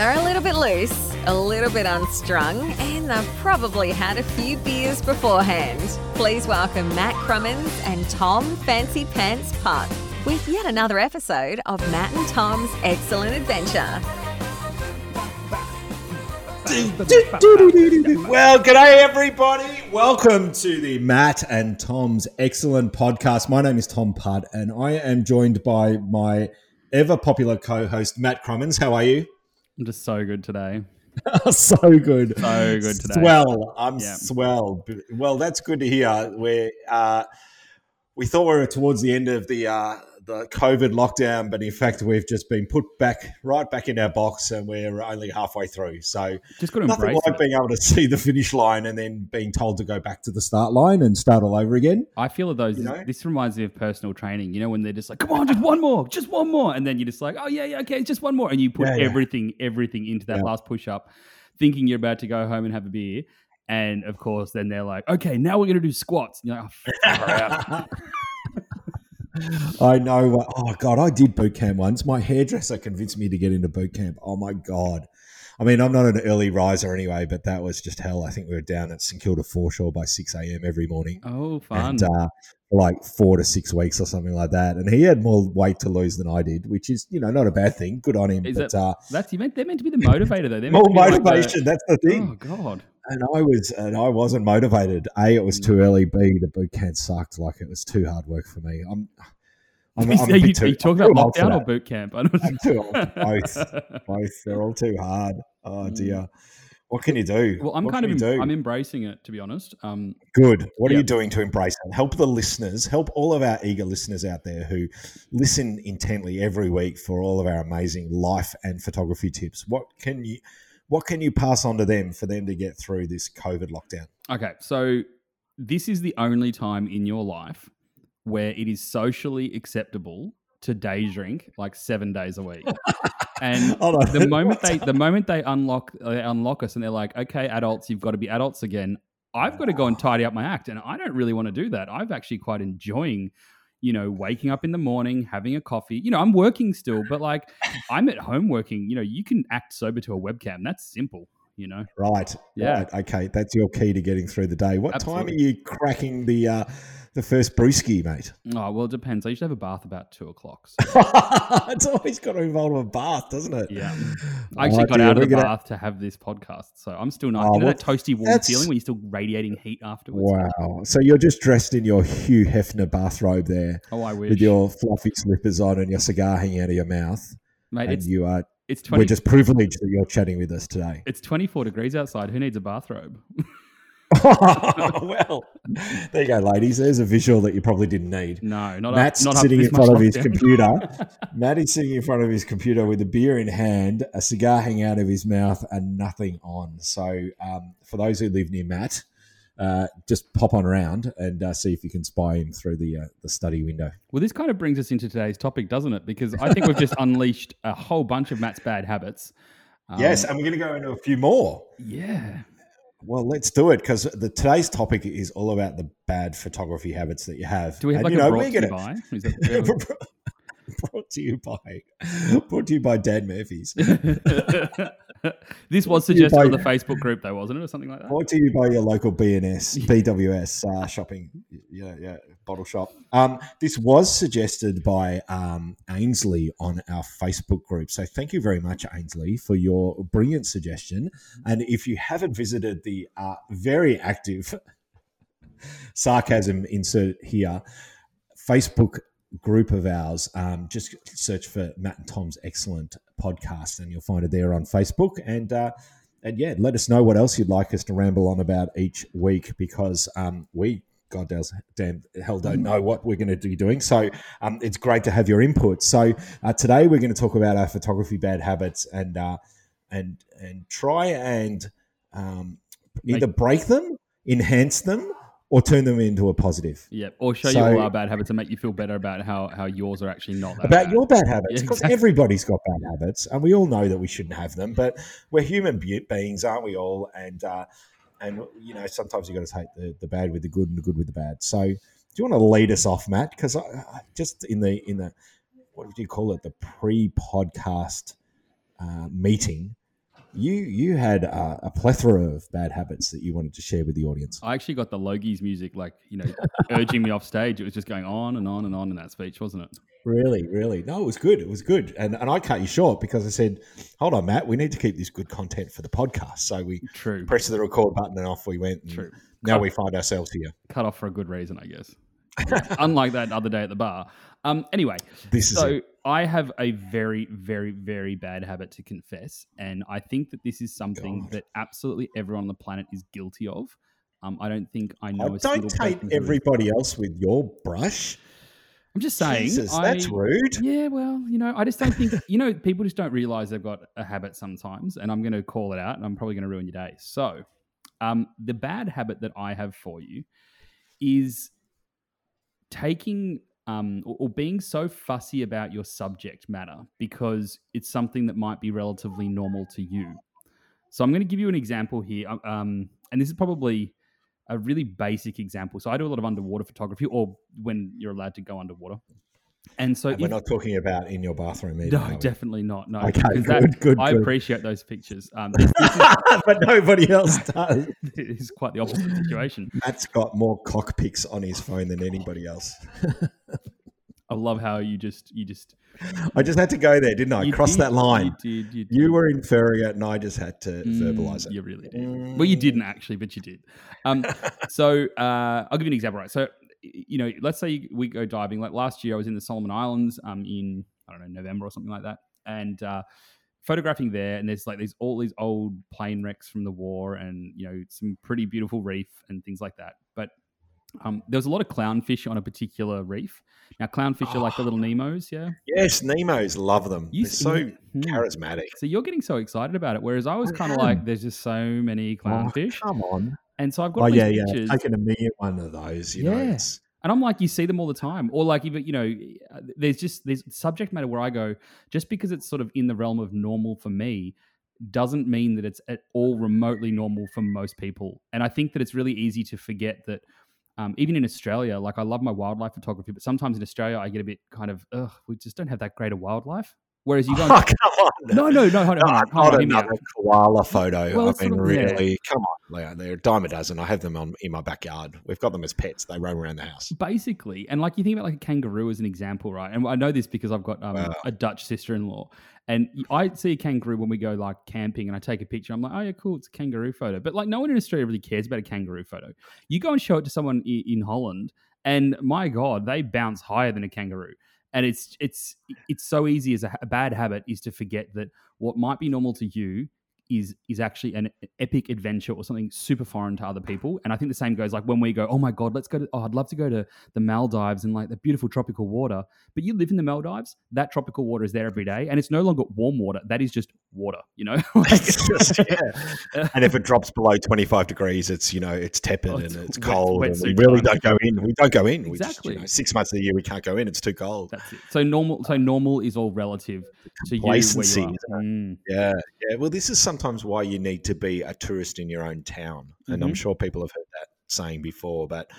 They're a little bit loose, a little bit unstrung, and they've probably had a few beers beforehand. Please welcome Matt Krumins and Tom Fancy Pants Putt with yet another episode of Matt and Tom's Excellent Adventure. Well, g'day everybody. Welcome to the Matt and Tom's excellent podcast. My name is Tom Putt, and I am joined by my ever popular co-host Matt Krumins. How are you? I'm just so good today. so good, So good today. Swell. I'm Yeah. swell. Well, that's good to hear. We're uh, we thought we were towards the end of the uh, the COVID lockdown, but in fact, we've just been put back right back in our box, and we're only halfway through. So Just got to Nothing like it. being able to see the finish line and then being told to go back to the start line and start all over again. I feel of those. You know? This reminds me of personal training. You know, when they're just like, "Come on, just one more, just one more," and then you're just like, "Oh yeah, yeah, okay, just one more," and you put Yeah, yeah. everything, everything into that Yeah. last push up, thinking you're about to go home and have a beer. And of course, then they're like, "Okay, now we're gonna do squats." And you're like, oh. I know. Oh God, I did boot camp once. My hairdresser convinced me to get into boot camp. Oh my God. I mean, I'm not an early riser anyway, but that was just hell. I think we were down at St Kilda foreshore by 6 a.m. every morning. "Oh, fun." And uh, like four to six weeks or something like that. And he had more weight to lose than I did, which is, you know, not a bad thing. Good on him. Is but that- uh, That's you meant. They're meant to be the motivator, though. They're more be like the- motivation. that's the thing. oh God. And I was and I wasn't motivated. A, it was too Mm. early. B, the boot camp sucked. Like it was too hard work for me. I'm. I'm, Are I'm a you, too, are you talking I'm about too old for lockdown or boot camp? I don't I'm too old both. Both. They're all too hard. Oh Mm. dear. What can you do? Well, I'm What kind of em-? I'm embracing it to be honest. Um, Good. What are you doing to embrace it? Help the listeners. Help all of our eager listeners out there who listen intently every week for all of our amazing life and photography tips. What can you? What can you pass on to them for them to get through this COVID lockdown? Okay, so this is the only time in your life where it is socially acceptable to day drink like seven days a week. And the moment they the moment they unlock they unlock us and they're like, okay, adults, you've got to be adults again. I've got to go and tidy up my act, and I don't really want to do that. I've actually quite enjoying, you know, waking up in the morning, having a coffee. You know, I'm working still, but like I'm at home working. You know, you can act sober to a webcam. That's simple. You know, Right. Yeah. Right. Okay. That's your key to getting through the day. What time are you cracking the uh, the first brewski, mate? oh well, it depends. I usually have a bath about two o'clock. So. it's always got to involve a bath, doesn't it? Yeah. I oh, actually Oh, got dear, out of we're the gonna- bath to have this podcast, so I'm still nice. Oh, you know well, that toasty warm that's- feeling when you're still radiating heat afterwards. Wow. So you're just dressed in your Hugh Hefner bathrobe there Oh, I wish, with your fluffy slippers on and your cigar hanging out of your mouth. mate. and you are, it's we're just privileged that you're chatting with us today. It's 24 degrees outside. Who needs a bathrobe? well, there you go, ladies. There's a visual that you probably didn't need. No, not Matt's not sitting in front of his lockdown. computer. Matt is sitting in front of his computer with a beer in hand, a cigar hanging out of his mouth, and nothing on. So, um, for those who live near Matt, uh, just pop on around and uh, see if you can spy him through the uh, the study window. well, this kind of brings us into today's topic, doesn't it? Because I think we've just unleashed a whole bunch of Matt's bad habits. Um, yes, and we're going to go into a few more. Yeah. Well, let's do it because the today's topic is all about the bad photography habits that you have. Do we have And, like you a know, brought we're to you by? That- brought to you by brought to you by Dan Murphy's. this was suggested by- on the Facebook group, though, wasn't it, or something like that? Brought to you by your local BNS, BWS uh, shopping, yeah, yeah, bottle shop. Um, this was suggested by um, Ainsley on our Facebook group. So thank you very much, Ainsley, for your brilliant suggestion. And if you haven't visited the uh, very active sarcasm insert here, Facebook group of ours, um, just search for Matt and Tom's excellent podcast, and you'll find it there on Facebook. And uh, and yeah, let us know what else you'd like us to ramble on about each week because um, we, God damn hell, don't know what we're going to be doing. So um, it's great to have your input. So uh, today we're going to talk about our photography bad habits and uh, and and try and um, either break them, enhance them, or turn them into a positive. Yeah, or show So- you all our bad habits and make you feel better about how, how yours are actually not that about bad. your bad habits Yeah, because exactly. everybody's got bad habits and we all know that we shouldn't have them but we're human be- beings aren't we all and uh, and you know sometimes you've got to take the, the bad with the good and the good with the bad so do you want to lead us off matt because I, I just in the in the what do you call it the pre-podcast uh, meeting you you had uh, a plethora of bad habits that you wanted to share with the audience. I actually got the Logies music, like you know, urging me off stage. It was just going on and on and on in that speech, wasn't it? Really, really. No, it was good. It was good. And and I cut you short because I said, "Hold on, Matt. We need to keep this good content for the podcast." So we True. pressed the record button and off we went. and True. Now Cut- we find ourselves here. cut off for a good reason, I guess. Unlike that other day at the bar. Um, anyway, This is so it. I have a very, very, very bad habit to confess, and I think that this is something God. that absolutely everyone on the planet is guilty of. Um, I don't think I know. Oh, a don't person everybody else with your brush. I'm just saying. Jesus, I- that's rude. Yeah, well, you know, I just don't think you know people just don't realize they've got a habit sometimes, and I'm going to call it out, and I'm probably going to ruin your day. So, um, the bad habit that I have for you is taking um, or, or being so fussy about your subject matter because it's something that might be relatively normal to you. So, I'm going to give you an example here, um, and this is probably a really basic example. So, I do a lot of underwater photography, or when you're allowed to go underwater. And so, And we're if- not talking about in your bathroom either. no, definitely not. No, Okay, because good, good, I appreciate those pictures. Um, this, this but nobody else does. it is quite the opposite situation. Matt's got more cockpicks on his phone than anybody else. I love how you just you just I just had to go there, didn't I? you Cross did- that line. You did. You, did. You were inferring it, and I just had to Mm, verbalize it. You really did. Well, you didn't actually, but you did. Um, so uh, I'll give you an example. Right. So you know, let's say we go diving. Like last year, I was in the Solomon Islands. Um, in I don't know November or something like that, and uh, photographing there. And there's like these all these old plane wrecks from the war, and you know some pretty beautiful reef and things like that. But um, there was a lot of clownfish on a particular reef. Now, clownfish are like the little Nemos, yeah. Yes, Nemos love them. You They're so Hmm. charismatic. So you're getting so excited about it, whereas I was kind of like, "There's just so many Oh, clownfish," come on. And so I've got Oh yeah, yeah. pictures. I've taken a million one of those. You know, Yeah. it's, And I'm like, you see them all the time, or like even you know, there's just there's subject matter where I go, just because it's sort of in the realm of normal for me, doesn't mean that it's at all remotely normal for most people. And I think that it's really easy to forget that. Um, even in Australia, like I love my wildlife photography, but sometimes in Australia I get a bit kind of, ugh, we just don't have that great a wildlife. Whereas you go, oh come on. no, no, no, hold on, hold on, hold on, not hear me out. another koala photo. Well, I mean, of- yeah. really, come on. They're, they're a dime a dozen. I have them on in my backyard. We've got them as pets. They roam around the house. basically and like you think about like a kangaroo as an example right and i know this because i've got um, Wow. a dutch sister-in-law and i see a kangaroo when we go like camping and i take a picture i'm like oh yeah cool it's a kangaroo photo but like no one in australia really cares about a kangaroo photo you go and show it to someone in holland and my god they bounce higher than a kangaroo and it's it's it's so easy as a, a bad habit is to forget that what might be normal to you is is actually an epic adventure or something super foreign to other people. And I think the same goes like when we go, oh my god, let's go to. Oh, I'd love to go to the Maldives and like the beautiful tropical water. But you live in the Maldives. That tropical water is there every day, and it's no longer warm water. That is just water. You know. Like- just- yeah. And if it drops below 25 degrees, it's, you know, it's tepid Oh, and it's it's wet- cold. and we really time. don't go in. We don't go in. We just, Exactly. you know, six months of the year, we can't go in. It's too cold. It. So normal. So normal is all relative to you. Where you are. Mm. Yeah, yeah. Well, this is sometimes why you need to be a tourist in your own town, and I'm Mhm. sure people have heard that saying before. But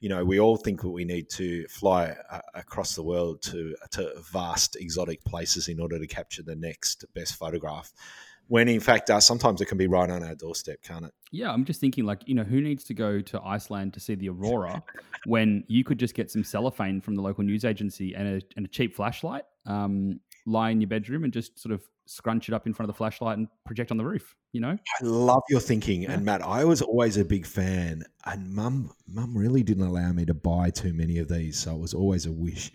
you know, we all think that we need to fly uh, across the world to to vast exotic places in order to capture the next best photograph. When in fact, uh, sometimes it can be right on our doorstep, can't it? Yeah, I'm just thinking, like, you know, who needs to go to Iceland to see the aurora when you could just get some cellophane from the local news agency and a, and a cheap flashlight, um, lie in your bedroom and just sort of scrunch it up in front of the flashlight and project on the roof, you know? I love your thinking, Yeah. and Matt, I was always a big fan. And Mum, Mum really didn't allow me to buy too many of these, so it was always a wish.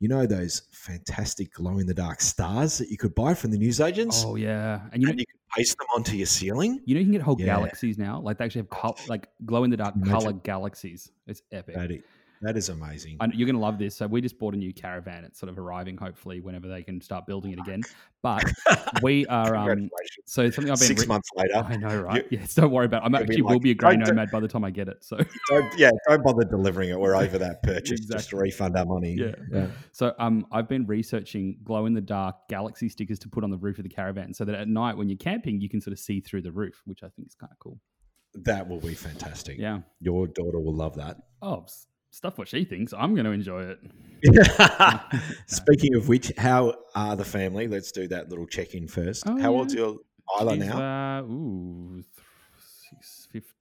You know those fantastic glow in the dark stars that you could buy from the newsagents, Oh, yeah. And you know, you could paste them onto your ceiling. you know, you can get whole Yeah. galaxies now. Like, they actually have col- like glow in the dark color galaxies. It's epic. That is, amazing. I, you're going to love this. So we just bought a new caravan. It's sort of arriving, hopefully, whenever they can start building it again. But we are um, so something I've been Six re- months later, I know, right? yes, don't worry about. it. I'm actually will be a grey nomad by the time I get it. So, don't, yeah, don't bother delivering it. We're over that purchase. Just Exactly. refund our money. Yeah. so um, I've been researching glow in the dark galaxy stickers to put on the roof of the caravan, so that at night when you're camping, you can sort of see through the roof, which I think is kind of cool. that will be fantastic. Yeah. Your daughter will love that. Oh, stuff what she thinks. I'm going to enjoy it. Speaking of which, how are the family? Let's do that little check in first. Oh, how yeah. old's your Isla She's, now? Uh, ooh, six, fif-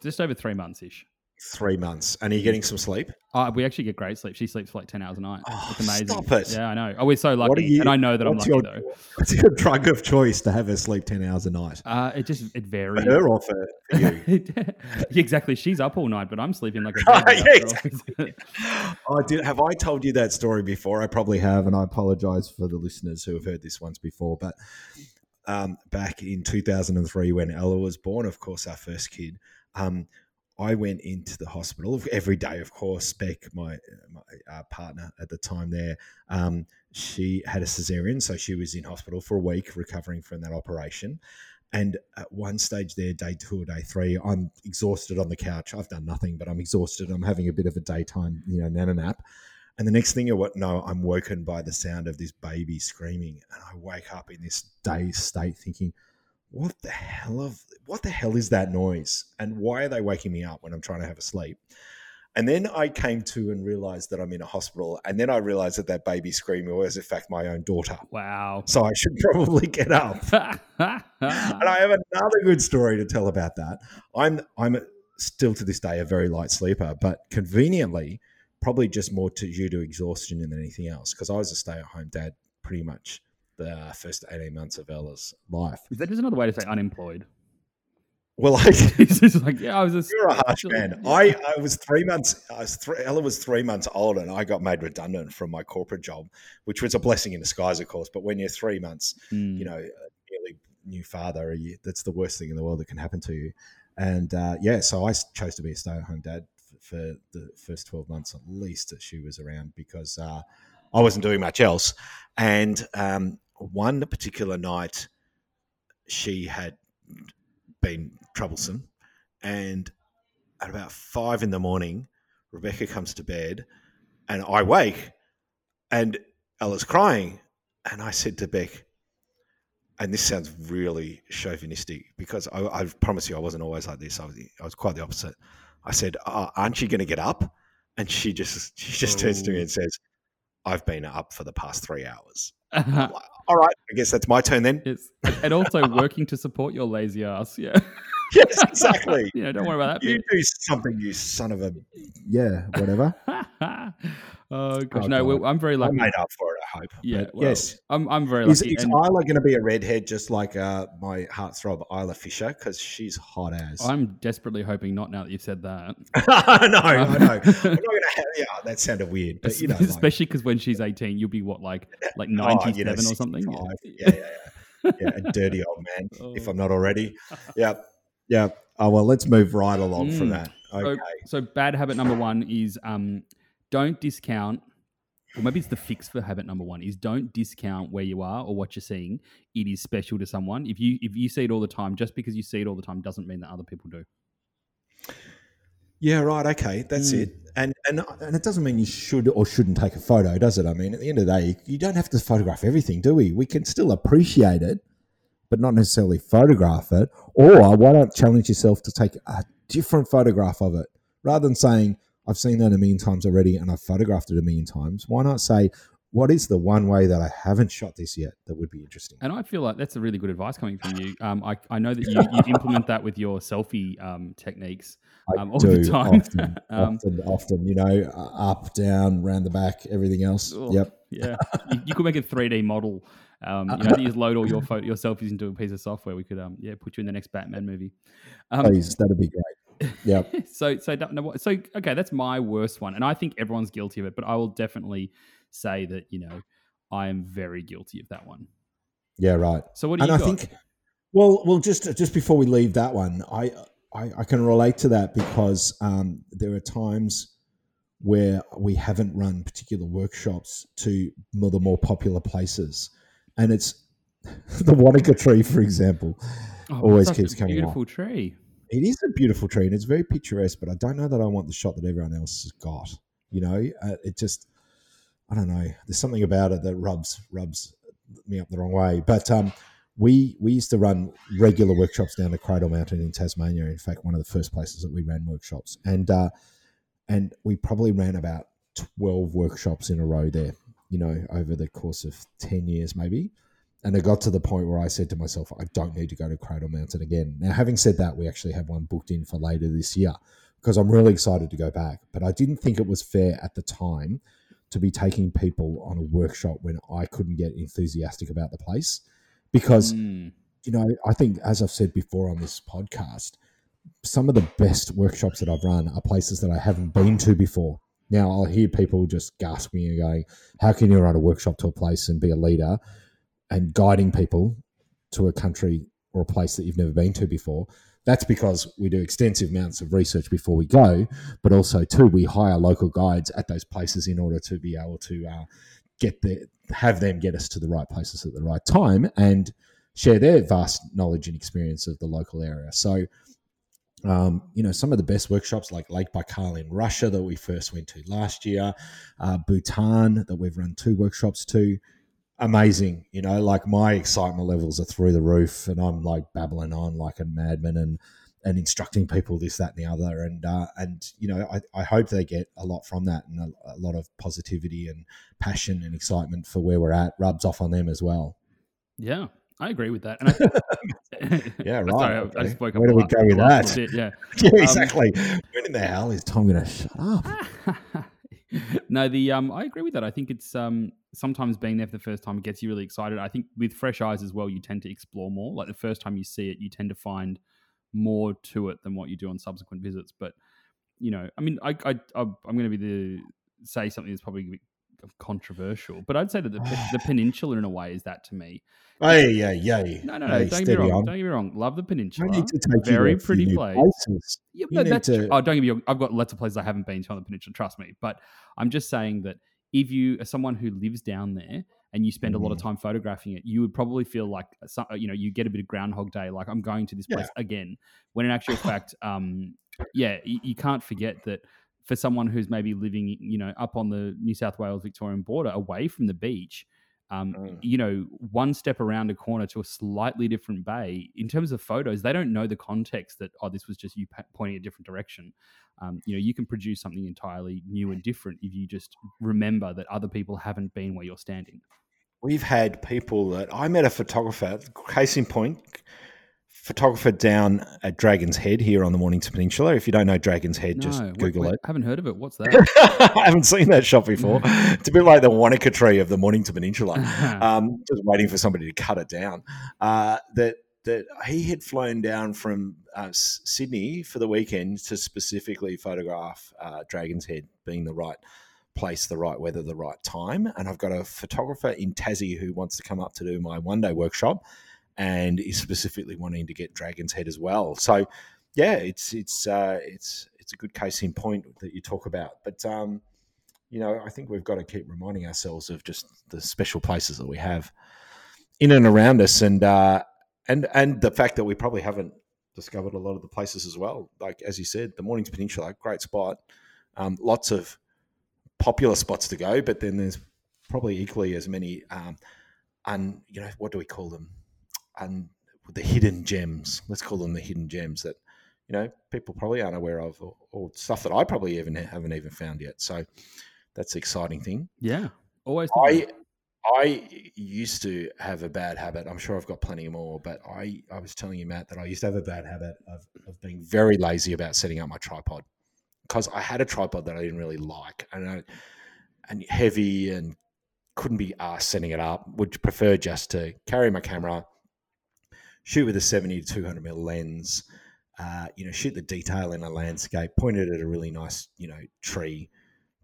just over three months ish. Three months. And are you getting some sleep? Uh, we actually get great sleep. She sleeps for like ten hours a night. Oh, it's amazing. stop it. Yeah, I know. Oh, we're so lucky, you- and I know that I'm lucky your- though. What's your drug of choice to have her sleep 10 hours a night? Uh, it just it For varies. her or for, for you? exactly. She's up all night, but I'm sleeping like a yeah, all. I did. Have I told you that story before? I probably have, and I apologize for the listeners who have heard this once before. But um, back in 2003, when Ella was born, of course, our first kid, um, I went into the hospital every day. Of course, Beck, my my uh, partner at the time, there, um, she had a cesarean, so she was in hospital for a week recovering from that operation. And at one stage there, day two or day three, I'm exhausted on the couch. I've done nothing, but I'm exhausted. I'm having a bit of a daytime, you know, nana nap. And the next thing you what no, I'm woken by the sound of this baby screaming, and I wake up in this dazed state, thinking, "What the hell of what the hell is that noise? And why are they waking me up when I'm trying to have a sleep?" And then I came to and realized that I'm in a hospital, and then I realized that that baby screaming was in fact my own daughter. wow. So I should probably get up. And I have another good story to tell about that. I'm I'm still to this day a very light sleeper, but conveniently, probably just more to due to exhaustion than anything else. Because I was a stay-at-home dad pretty much the first eighteen months of Ella's life. Is that just another way to say unemployed? Well, I, just like, yeah, I was just. you're a harsh man. I, I was three months. I was three, Ella was three months old, and I got made redundant from my corporate job, which was a blessing in disguise, of course. But when you're three months Mm. you know, a nearly new father, you, that's the worst thing in the world that can happen to you. And uh, yeah, so I chose to be a stay at home dad for the first 12 months at least that she was around because uh, I wasn't doing much else. And um, one particular night, she had been troublesome. And at about five in the morning, Rebecca comes to bed and I wake and Ella's crying. And I said to Beck, and this sounds really chauvinistic because I, I promise you I wasn't always like this. I was, I was quite the opposite. I said, uh, "Aren't you going to get up?" And she just she just turns to me Oh. and says, "I've been up for the past three hours." Like, All right, I guess that's my turn then. It's, and also working to support your lazy ass. Yeah. yes, exactly. you know, don't worry about that. You do something, you son of a yeah, whatever. oh gosh, Oh, no, I'm very lucky. I made up for it. I hope. Yeah, well, yes. I'm I'm very lucky. is and Isla going to be a redhead just like uh, my heartthrob Isla Fisher? Because she's hot as. I'm desperately hoping not. Now that you've said that, I know, I know. I'm not going to have. Yeah, that sounded weird, but you know, especially because when she's 18, you'll be what like like oh, 97 you know, or something. 65. Yeah, yeah, yeah. yeah, a dirty old man, if Oh. I'm not already. Yeah, yeah. Oh well, let's move right along from Mm. that. So, Okay. so bad habit number one is um, don't discount, or maybe it's the fix for habit number one is don't discount where you are or what you're seeing. It is special to someone. If you if you see it all the time, just because you see it all the time doesn't mean that other people do. Yeah, right. Okay, that's Mm. it. And and and it doesn't mean you should or shouldn't take a photo, does it? I mean, at the end of the day, you don't have to photograph everything, do we? We can still appreciate it, but not necessarily photograph it. Or why don't challenge yourself to take a different photograph of it rather than saying I've seen that a million times already and I've photographed it a million times. Why not say what is the one way that I haven't shot this yet that would be interesting? And I feel like that's a really good advice coming from you. Um, I, I know that you, you implement that with your selfie um, techniques um, all the time. often, Um, often, often. You know, up, down, round the back, everything else. Oh, Yep. Yeah, you, you could make a 3D model. Um, you know, you just load all your photo, your selfies into a piece of software. We could, um, yeah, put you in the next Batman movie. Um, Please, that'd be great. Yep. so, so, so, okay, that's my worst one, and I think everyone's guilty of it. But I will definitely say that you know I am very guilty of that one. Yeah, right. So, what do And you I got? think, well, well, just just before we leave that one, I I, I can relate to that because um, there are times where we haven't run particular workshops to the more popular places, and it's the Wanaka tree, for example. Oh, always keeps coming up. beautiful tree. It is a beautiful tree and it's very picturesque, but I don't know that I want the shot that everyone else has got. You know, uh, it just, I don't know. There's something about it that rubs rubs me up the wrong way. But um, we we used to run regular workshops down the Cradle Mountain in Tasmania. In fact, one of the first places that we ran workshops, and uh, and we probably ran about twelve workshops in a row there. You know, over the course of ten years, maybe. and it got to the point where I said to myself, I don't need to go to Cradle Mountain again. Now, having said that, we actually have one booked in for later this year because I'm really excited to go back. But I didn't think it was fair at the time to be taking people on a workshop when I couldn't get enthusiastic about the place because, Mm. you know, I think, as I've said before on this podcast, some of the best workshops that I've run are places that I haven't been to before. Now, I'll hear people just gasping and going, How can you run a workshop to a place and be a leader and guiding people to a country or a place that you've never been to before? That's because we do extensive amounts of research before we go, but also, too, we hire local guides at those places in order to be able to uh, get the, have them get us to the right places at the right time and share their vast knowledge and experience of the local area. So, um, you know, some of the best workshops like Lake Baikal in Russia that we first went to last year, uh, Bhutan that we've run two workshops to. Amazing, you know, like my excitement levels are through the roof, and I'm like babbling on like a madman and and instructing people this, that, and the other, and uh, and you know, I, I hope they get a lot from that and a, a lot of positivity and passion and excitement for where we're at rubs off on them as well. Yeah, I agree with that. And I think, Yeah, right. Sorry, I- I okay. just woke up. Where do we go with that? bit, yeah. Yeah, exactly. when in the hell is Tom going to shut up? no, the um, I agree with that. I think it's um, sometimes being there for the first time gets you really excited. I think with fresh eyes as well, you tend to explore more. Like the first time you see it, you tend to find more to it than what you do on subsequent visits. But you know, I mean, I, I I'm going to be the say something that's probably controversial, but I'd say that the, the peninsula in a way is that to me. Hey, yeah, yeah. No, no, no. don't get me wrong. Don't get me wrong. Love the I peninsula. need to take Very you a few pretty place. places. Yeah, no, that's to- true. Oh, don't get me wrong. I've got lots of places I haven't been to on the peninsula. Trust me. But I'm just saying that if you are someone who lives down there and you spend a lot of Mhm. time photographing it, you would probably feel like some, you know you get a bit of Groundhog Day, like I'm going to this place again. When in actual fact, um, yeah, you, you can't forget that for someone who's maybe living, you know, up on the New South Wales Victorian border, away from the beach. Um, Mm. you know, one step around a corner to a slightly different bay. In terms of photos, they don't know the context that oh, this was just you pointing a different direction. Um, you know, you can produce something entirely new and different if you just remember that other people haven't been where you're standing. We've had people that I met a photographer, case in point, photographer down at Dragon's Head here on the Mornington Peninsula. If you don't know Dragon's Head, just Google wait, it. I haven't heard of it. What's that? I haven't seen that shot before. it's a bit like the Wanaka tree of the Mornington Peninsula. um, just waiting for somebody to cut it down. Uh, that that he had flown down from uh, Sydney for the weekend to specifically photograph uh, Dragon's Head being the right place, the right weather, the right time. And I've got a photographer in Tassie who wants to come up to do my one day workshop, and is specifically wanting to get Dragon's Head as well. So yeah, it's it's uh, it's it's a good case in point that you talk about, but. Um, you know, I think we've got to keep reminding ourselves of just the special places that we have in and around us, and uh, and and the fact that we probably haven't discovered a lot of the places as well. Like as you said, the Mornington Peninsula, great spot, um, lots of popular spots to go, but then there's probably equally as many, um, un, you know, what do we call them? Un, the hidden gems. Let's call them the hidden gems that you know people probably aren't aware of, or, or stuff that I probably even haven't even found yet. So that's the exciting thing. yeah, always. I I used to have a bad habit. I'm sure I've got plenty more, but I, I was telling you, Matt, that I used to have a bad habit of, of being very lazy about setting up my tripod because I had a tripod that I didn't really like and I, and heavy and couldn't be asked setting it up. Would prefer just to carry my camera, shoot with a 70 to 200 mil lens, uh, you know, shoot the detail in a landscape, point it at a really nice, you know, tree,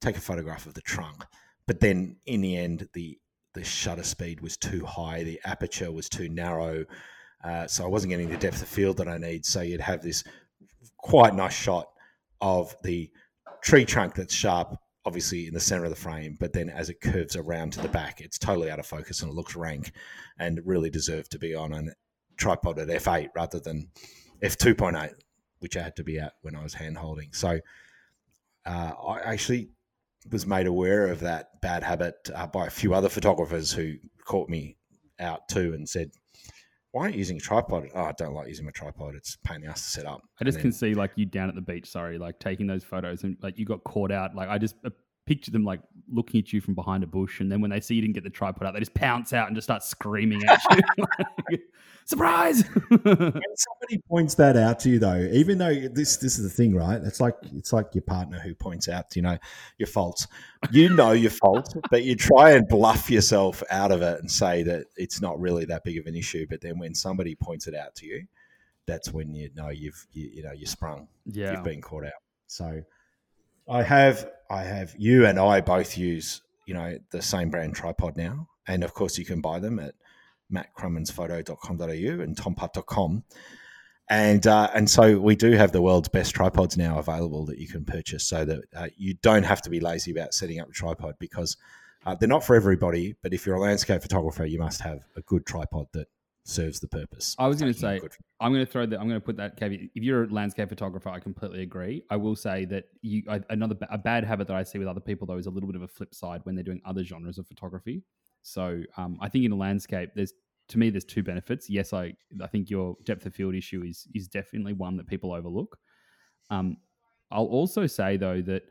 take a photograph of the trunk. But then in the end, the the shutter speed was too high, the aperture was too narrow, uh, so I wasn't getting the depth of field that I need. So you'd have this quite nice shot of the tree trunk that's sharp, obviously in the center of the frame, but then as it curves around to the back, it's totally out of focus and it looks rank and really deserved to be on a tripod at f8 rather than f2.8, which I had to be at when I was hand holding. So uh, I actually was made aware of that bad habit uh, by a few other photographers who caught me out too and said, "Why aren't you using a tripod?" Oh, I don't like using my tripod. It's a pain in the ass to set up. I just And can see like you down at the beach, sorry, like taking those photos and like you got caught out. Like I just uh, picture them like looking at you from behind a bush, and then when they see you didn't get the tripod out, they just pounce out and just start screaming at you. Like, Surprise! when somebody points that out to you though even though this this is the thing right it's like it's like your partner who points out you know your faults you know your fault but you try and bluff yourself out of it and say that it's not really that big of an issue but then when somebody points it out to you that's when you know you've you, you know you sprung yeah. you've been caught out so i have i have you and i both use you know the same brand tripod now and of course you can buy them at mattcrummonsphoto.com.au and tomputt.com. And uh, and so we do have the world's best tripods now available that you can purchase, so that uh, you don't have to be lazy about setting up a tripod because uh, they're not for everybody. But if you're a landscape photographer, you must have a good tripod that serves the purpose. I was going to say, good- I'm going to throw that. I'm going to put that caveat. If you're a landscape photographer, I completely agree. I will say that you I, another a bad habit that I see with other people though is a little bit of a flip side when they're doing other genres of photography. So um, I think in a landscape, there's to me there's two benefits. Yes, I I think your depth of field issue is is definitely one that people overlook. Um, I'll also say though that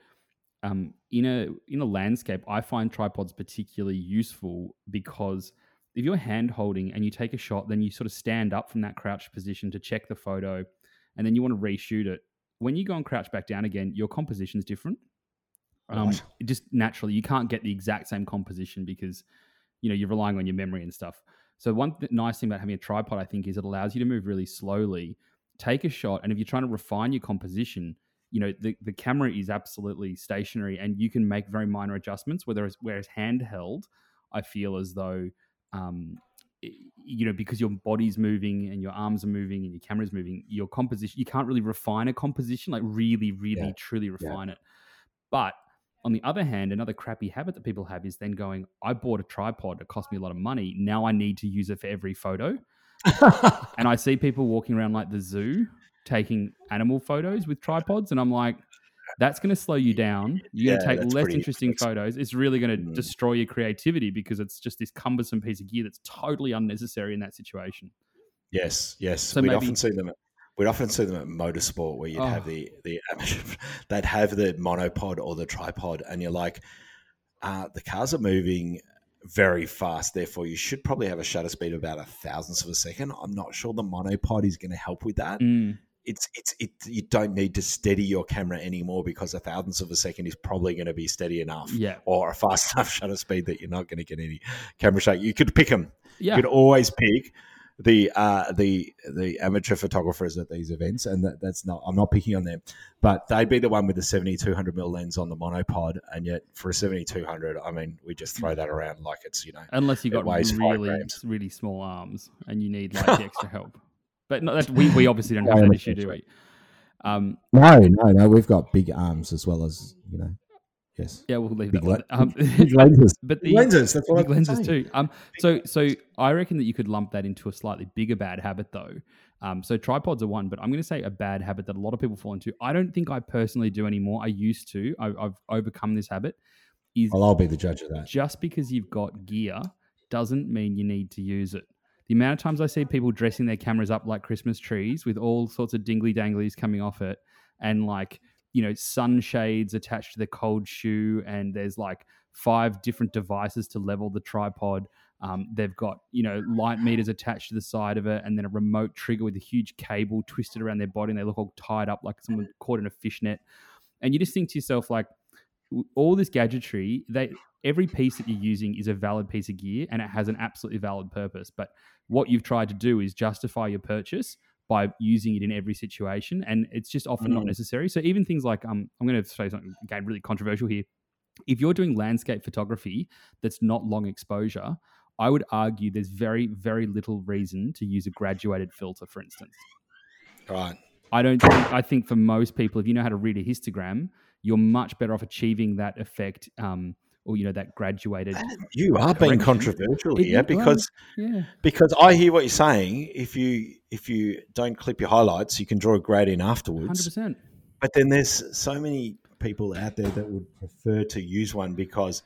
um, in a in a landscape, I find tripods particularly useful because if you're hand holding and you take a shot, then you sort of stand up from that crouched position to check the photo, and then you want to reshoot it. When you go and crouch back down again, your composition is different. Um, Right. just naturally, you can't get the exact same composition because you know you're relying on your memory and stuff. So one th- nice thing about having a tripod, I think, is it allows you to move really slowly, take a shot, and if you're trying to refine your composition, you know the, the camera is absolutely stationary, and you can make very minor adjustments. Whereas whereas handheld, I feel as though um, you know because your body's moving and your arms are moving and your camera's moving, your composition you can't really refine a composition like really, really, Yeah. truly refine it. But on the other hand, another crappy habit that people have is then going, I bought a tripod, it cost me a lot of money. Now I need to use it for every photo. And I see people walking around like the zoo taking animal photos with tripods. And I'm like, that's going to slow you down. You're Yeah, going to take less pretty interesting photos. It's really going to Mm. destroy your creativity because it's just this cumbersome piece of gear that's totally unnecessary in that situation. Yes, yes. So we'd often see them. At, we'd often see them at motorsport where you'd have Oh. the the they'd have the monopod or the tripod, and you're like, uh, the cars are moving very fast. Therefore, you should probably have a shutter speed of about a thousandth of a second. I'm not sure the monopod is going to help with that. Mm, It's it's it. You don't need to steady your camera anymore because a thousandth of a second is probably going to be steady enough. yeah. Or a fast enough shutter speed that you're not going to get any camera shake. You could pick them Yeah. you could always pick the uh, the the amateur photographers at these events, and that, that's not I'm not picking on them, but they'd be the one with the 7200 mil lens on the monopod, and yet for a 7200, I mean, we just throw that around like it's you know Unless you've got really, really small arms and you need like the extra help. But no, we, we obviously don't have that issue, do we? Um, no no no we've got big arms as well as you know yes yeah, we'll leave big, that le- Um, big lenses but the lenses that's what big lenses saying. too. Um, so so I reckon that you could lump that into a slightly bigger bad habit though. Um, so tripods are one, but I'm going to say a bad habit that a lot of people fall into. I don't think I personally do anymore. I used to. I, I've overcome this habit. Is well I'll be the judge of that just because you've got gear doesn't mean you need to use it. The amount of times I see people dressing their cameras up like Christmas trees with all sorts of dingly danglies coming off it and like, you know, sunshades attached to the cold shoe and there's like five different devices to level the tripod. Um, they've got, you know, light meters attached to the side of it and then a remote trigger with a huge cable twisted around their body and they look all tied up like someone caught in a fishnet. And you just think to yourself, like, all this gadgetry, they every piece that you're using is a valid piece of gear and it has an absolutely valid purpose. But what you've tried to do is justify your purchase by using it in every situation, and it's just often not Mm. necessary. So even things like um, I'm going to say something again really controversial here. If you're doing landscape photography that's not long exposure, I would argue there's very very little reason to use a graduated filter, for instance. right I don't think, I think for most people, if you know how to read a histogram, you're much better off achieving that effect um, or, you know, that graduated. you are being controversial here well, because Yeah. because I hear what you're saying. If you if you don't clip your highlights, you can draw a grade in afterwards. 100%. But then there's so many people out there that would prefer to use one because,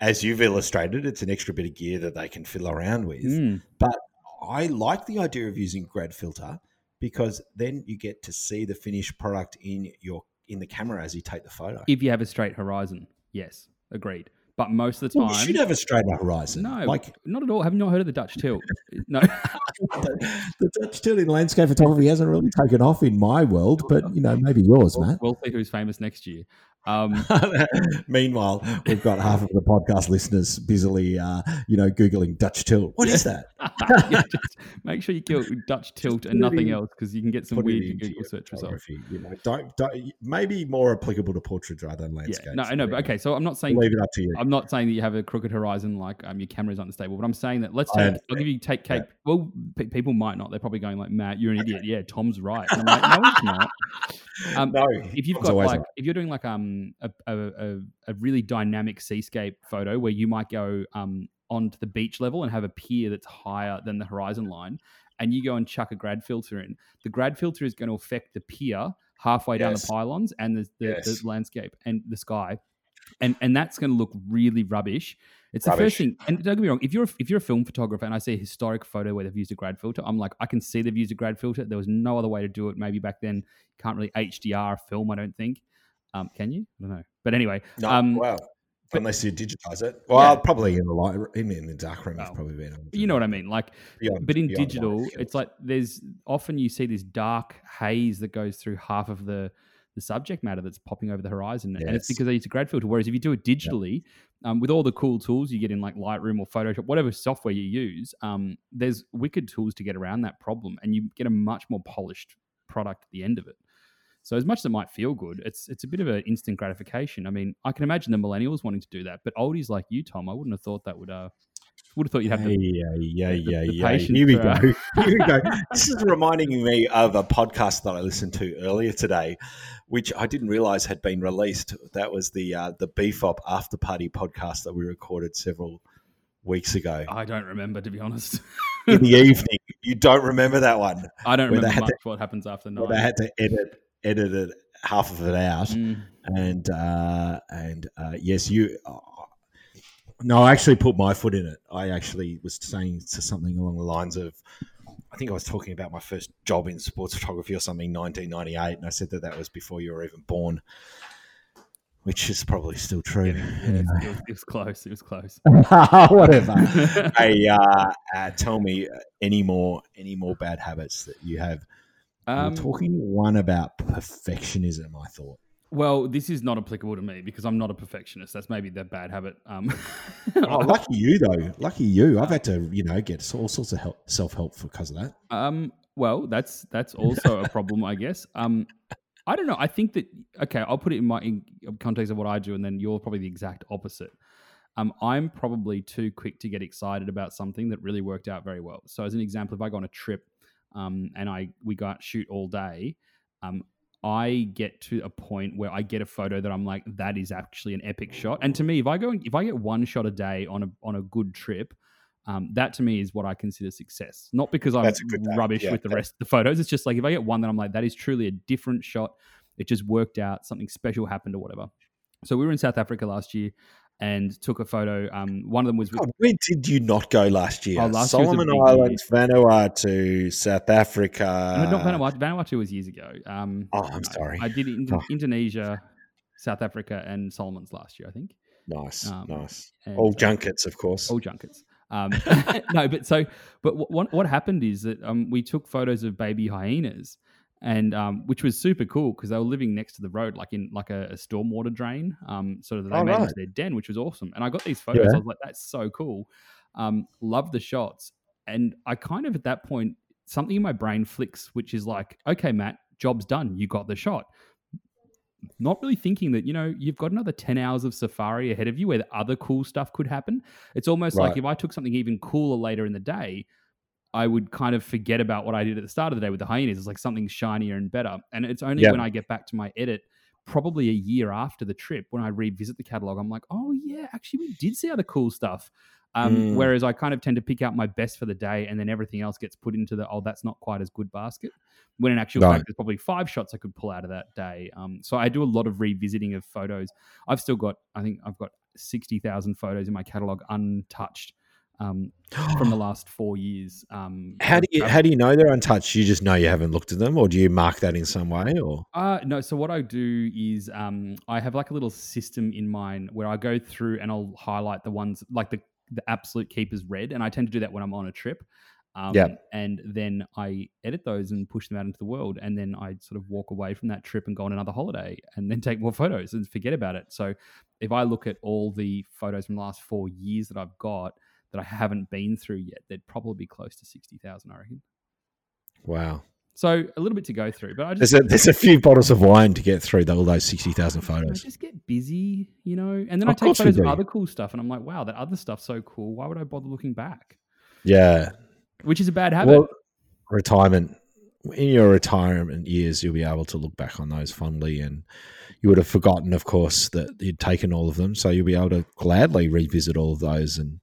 as you've illustrated, it's an extra bit of gear that they can fiddle around with. Mm. But I like the idea of using grad filter because then you get to see the finished product in your in the camera as you take the photo. If you have a straight horizon, yes, agreed. But most of the Well, time, you should have a straight up horizon. no, like not at all. Have you not heard of the Dutch tilt? no, the Dutch tilt in landscape photography hasn't really taken off in my world, but you know maybe yours, we'll, Matt. we'll see who's famous next year. Um, Meanwhile, we've got half of the podcast listeners busily, uh, you know, googling Dutch tilt. What is that? yeah, just make sure you kill Dutch tilt and nothing in- else because you can get some Put weird Google search results. You know, don't, don't, maybe more applicable to portraits rather than Yeah, landscapes. no, I know, but okay. So I'm not saying leave it up to you. I'm not saying that you have a crooked horizon like um, your camera's unstable, but I'm saying that let's take. I'll give you take cake. Yeah. Well, pe people might not. They're probably going like, "Matt, you're an idiot." Yeah, Tom's right. And I'm like, no, he's not. Um, no, if you've got like, right. if you're doing like um a, a, a, a really dynamic seascape photo where you might go um onto the beach level and have a pier that's higher than the horizon line and you go and chuck a grad filter in. The grad filter is going to affect the pier halfway down the pylons and the, the, Yes. the landscape and the sky and and that's going to look really rubbish. It's the first thing and don't get me wrong if you're a, if you're a film photographer and i see a historic photo where they've used a grad filter i'm like i can see they've used a grad filter. There was no other way to do it maybe back then. Can't really hdr film i don't think um, can you i don't know but anyway No, um, well, but- unless you digitize it. Well, Yeah. probably in the light, in, in the dark room, it's probably been. you know what i mean like Beyond- but in digital it's like there's often you see this dark haze that goes through half of the the subject matter that's popping over the horizon and it's because they use a grad filter whereas if you do it digitally um, with all the cool tools you get in like lightroom or photoshop whatever software you use um, there's wicked tools to get around that problem and you get a much more polished product at the end of it so as much as it might feel good it's it's a bit of an instant gratification i mean i can imagine the millennials wanting to do that but oldies like you tom i wouldn't have thought that would uh would have thought you'd have to yeah, yeah, the- yeah, yeah. Here we uh, go. Here we go. This is reminding me of a podcast that I listened to earlier today, which I didn't realize had been released. That was the uh, the BFOP After Party podcast that we recorded several weeks ago i don't remember to be honest in the evening. You don't remember that one? I don't remember much to- what happens after nine. they had to edit edit it half of it out. Mm, and uh, and uh, yes, you. Uh, no, I actually put my foot in it. I actually was saying to something along the lines of, I think I was talking about my first job in sports photography or something, 1998, and I said that that was before you were even born, which is probably still true. yeah, it, was, it was- it was close. It was close. Whatever. hey, uh, uh, tell me any more any more bad habits that you have. Um, We're talking one about perfectionism. I thought. well, this is not applicable to me because I'm not a perfectionist. That's maybe the bad habit. Um, Oh, lucky you though. Lucky you. I've had to, you know, get all sorts of help, self help because of that. um, well, that's that's also a problem, I guess. Um, I don't know. I think that okay. I'll put it in my in context of what I do, and then you're probably the exact opposite. Um, I'm probably too quick to get excited about something that really worked out very well. So, as an example, if I go on a trip um, and I we go out shoot all day, um, I get to a point where I get a photo that I'm like, that is actually an epic shot. And to me, if I go if I get one shot a day on a on a good trip, um, that to me is what I consider success. Not because I'm That's a good day. rubbish Yeah, with the rest of the photos. It's just like if I get one that I'm like, that is truly a different shot. It just worked out. Something special happened or whatever. So we were in South Africa last year and took a photo. Um, one of them was God, where did you not go last year? Oh, last year Solomon year. Islands, Vanuatu, South Africa. no, not Vanuatu. Vanuatu was years ago. Um, Oh, I'm sorry. I did Ind- Oh. Indonesia, South Africa, and Solomons last year, I think. nice, um, nice. And, All junkets, of course. all junkets. Um, no, but so, but what what, what happened is that um, we took photos of baby hyenas, and um, which was super cool because they were living next to the road, like in like a, a stormwater drain, um, sort of that they Oh, made right. into their den, which was awesome. And I got these photos. Yeah. I was like, that's so cool. Um, love the shots, and I kind of at that point something in my brain flicks, which is like, okay, Matt, job's done. You got the shot. Not really thinking that you know you've got another ten hours of safari ahead of you where the other cool stuff could happen. It's almost like if I took something even cooler later in the day, I would kind of forget about what I did at the start of the day with the hyenas. It's like something shinier and better. And it's only when I get back to my edit, probably a year after the trip, when I revisit the catalog, I'm like, oh yeah, actually we did see other cool stuff. Um, Mm. Whereas I kind of tend to pick out my best for the day, and then everything else gets put into the oh that's not quite as good basket. When in actual Right. fact, there's probably five shots I could pull out of that day. Um, so I do a lot of revisiting of photos. I've still got, I think I've got sixty thousand photos in my catalog untouched um, from the last four years. Um, How do you how do you know they're untouched? You just know you haven't looked at them, or do you mark that in some way? Or Uh, no. So what I do is um, I have like a little system in mind where I go through and I'll highlight the ones like the the absolute keepers red, and I tend to do that when I'm on a trip. Um, Yeah. And then I edit those and push them out into the world, and then I sort of walk away from that trip and go on another holiday, and then take more photos and forget about it. So if I look at all the photos from the last four years that I've got that I haven't been through yet, they'd probably be close to sixty thousand, I reckon. wow, So a little bit to go through, but I just there's a there's a few bottles of wine to get through all those sixty thousand I photos. just get busy, you know, and then I take photos of other cool stuff, and I'm like, wow, that other stuff's so cool. Why would I bother looking back? Yeah, Which is a bad habit. well, retirement in your retirement years, you'll be able to look back on those fondly, and you would have forgotten, of course, that you'd taken all of them. So you'll be able to gladly revisit all of those and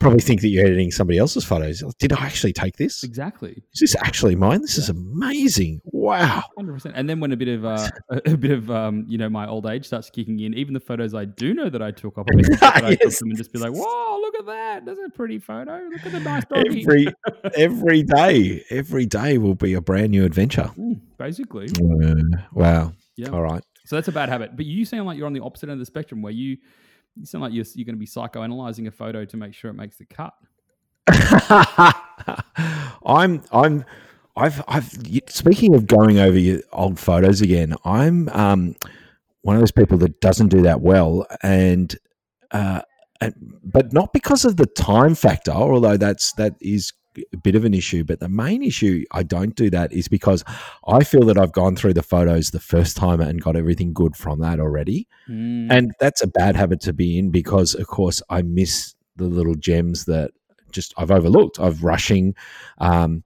probably think that you're editing somebody else's photos. Did I actually take this? exactly, Is this actually mine? This is amazing! Wow. hundred percent. And then when a bit of uh, a bit of um, you know my old age starts kicking in, even the photos I do know that I took, I'll probably look I took them and just be like, whoa, look at that! That's a pretty photo. Look at the nice doggy. Every every day, every day will be a brand new adventure. Mm, basically, Uh, wow. yeah. All right. So that's a bad habit. But you sound like you're on the opposite end of the spectrum, where you you sound like you're you're going to be psychoanalyzing a photo to make sure it makes the cut. I'm I'm I've I've speaking of going over your old photos again, I'm um one of those people that doesn't do that well and uh and, but not because of the time factor, although that's that is a bit of an issue. But the main issue I don't do that is because I feel that I've gone through the photos the first time and got everything good from that already. Mm, And that's a bad habit to be in because, of course, I miss the little gems that just I've overlooked. I've rushing, um,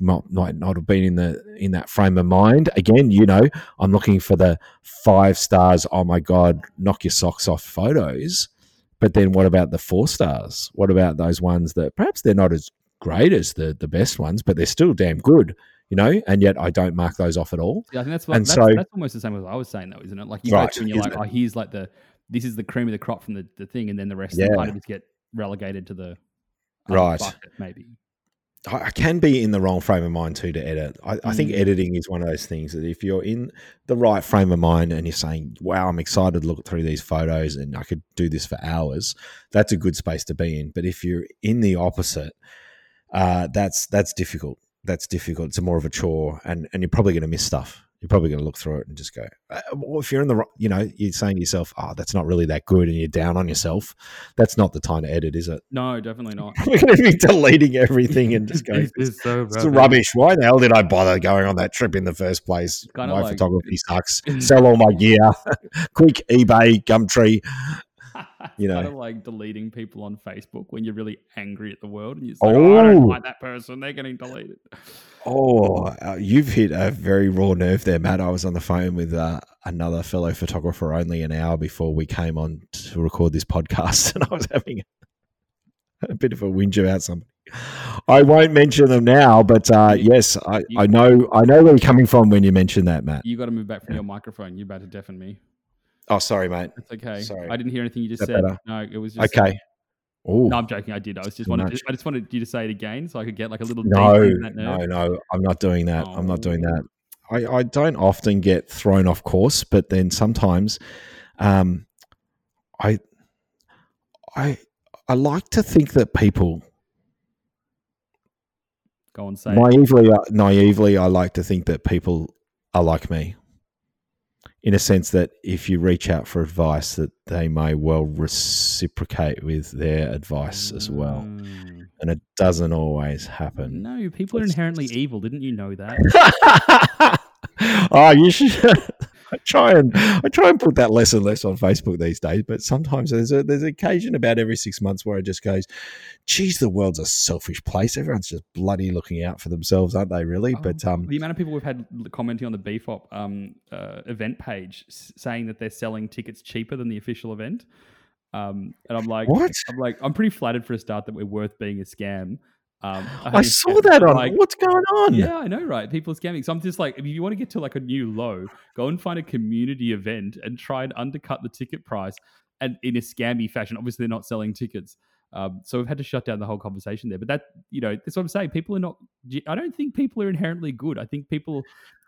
not not not have been in the in that frame of mind. Again, you know, I'm looking for the five stars. Oh my god, knock your socks off photos. But then, what about the four stars? What about those ones that perhaps they're not as great as the the best ones, but they're still damn good, you know? And yet, I don't mark those off at all. Yeah, I think that's what, And that's, so- that's almost the same as I was saying, though, isn't it? Like you go Right, through and you're like, oh, here's like the this is the cream of the crop from the, the thing, and then the rest of the items get relegated to the other Right. bucket, maybe. I I can be in the wrong frame of mind too to edit. I, I think Mm. editing is one of those things that if you're in the right frame of mind and you're saying, "Wow, I'm excited to look through these photos and I could do this for hours," that's a good space to be in. But if you're in the opposite, uh, that's that's difficult. That's difficult. It's more of a chore, and and you're probably going to miss stuff. You're probably going to look through it and just go. Uh, well, if you're in the, you know, you're saying to yourself, "Oh, that's not really that good," and you're down on yourself. That's not the time to edit, is it? No, definitely not. We're going to be deleting everything and just going. Is so It's rubbish. Why the hell did I bother going on that trip in the first place? kinda My like- photography sucks. Sell all my gear. Quick eBay, Gumtree. You know. kind of like deleting people on Facebook when you're really angry at the world and you're like, oh, I don't Oh. like that person, they're getting deleted. Oh, uh, you've hit a very raw nerve there, Matt. I was on the phone with uh, another fellow photographer only an hour before we came on to record this podcast, and I was having a bit of a whinge about something. I won't mention them now, but uh, yes, I, I know I know where you're coming from when you mention that, Matt. You got to move back from your microphone. You're about to deafen me. Oh, sorry, mate. That's okay. Sorry. I didn't hear anything you just said. better? No, it was just Okay. Oh, No, I'm joking. I did. I was just wanted. To, I just wanted you to say it again, so I could get like a little. No, no, no. I'm not doing that. I'm not doing Oh. that. I, I don't often get thrown off course, but then sometimes, um, I, I, I like to think that people Go on, say. it. naively, uh, naively, I like to think that people are like me, in a sense that if you reach out for advice, that they may well reciprocate with their advice as well, Mm. and it doesn't always happen. No, people are inherently evil. Didn't you know that? oh, you should. I try and I try and put that less and less on Facebook these days, but sometimes there's a there's an occasion about every six months where it just goes, "Geez, the world's a selfish place. Everyone's just bloody looking out for themselves, aren't they? Really?" Oh, but um, the amount of people we've had commenting on the BFOP um, uh, event page saying that they're selling tickets cheaper than the official event. Um, and I'm like, what? I'm like, I'm pretty flattered for a start that we're worth being a scam. Um, I saw that on. like, what's going on? Yeah, I know, right? People scamming. So I'm just like, if you want to get to like a new low, go and find a community event and try and undercut the ticket price and in a scammy fashion. Obviously, they're not selling tickets. Um, so we've had to shut down the whole conversation there. But that, you know, that's what I'm saying. People are not. I don't think people are inherently good. I think people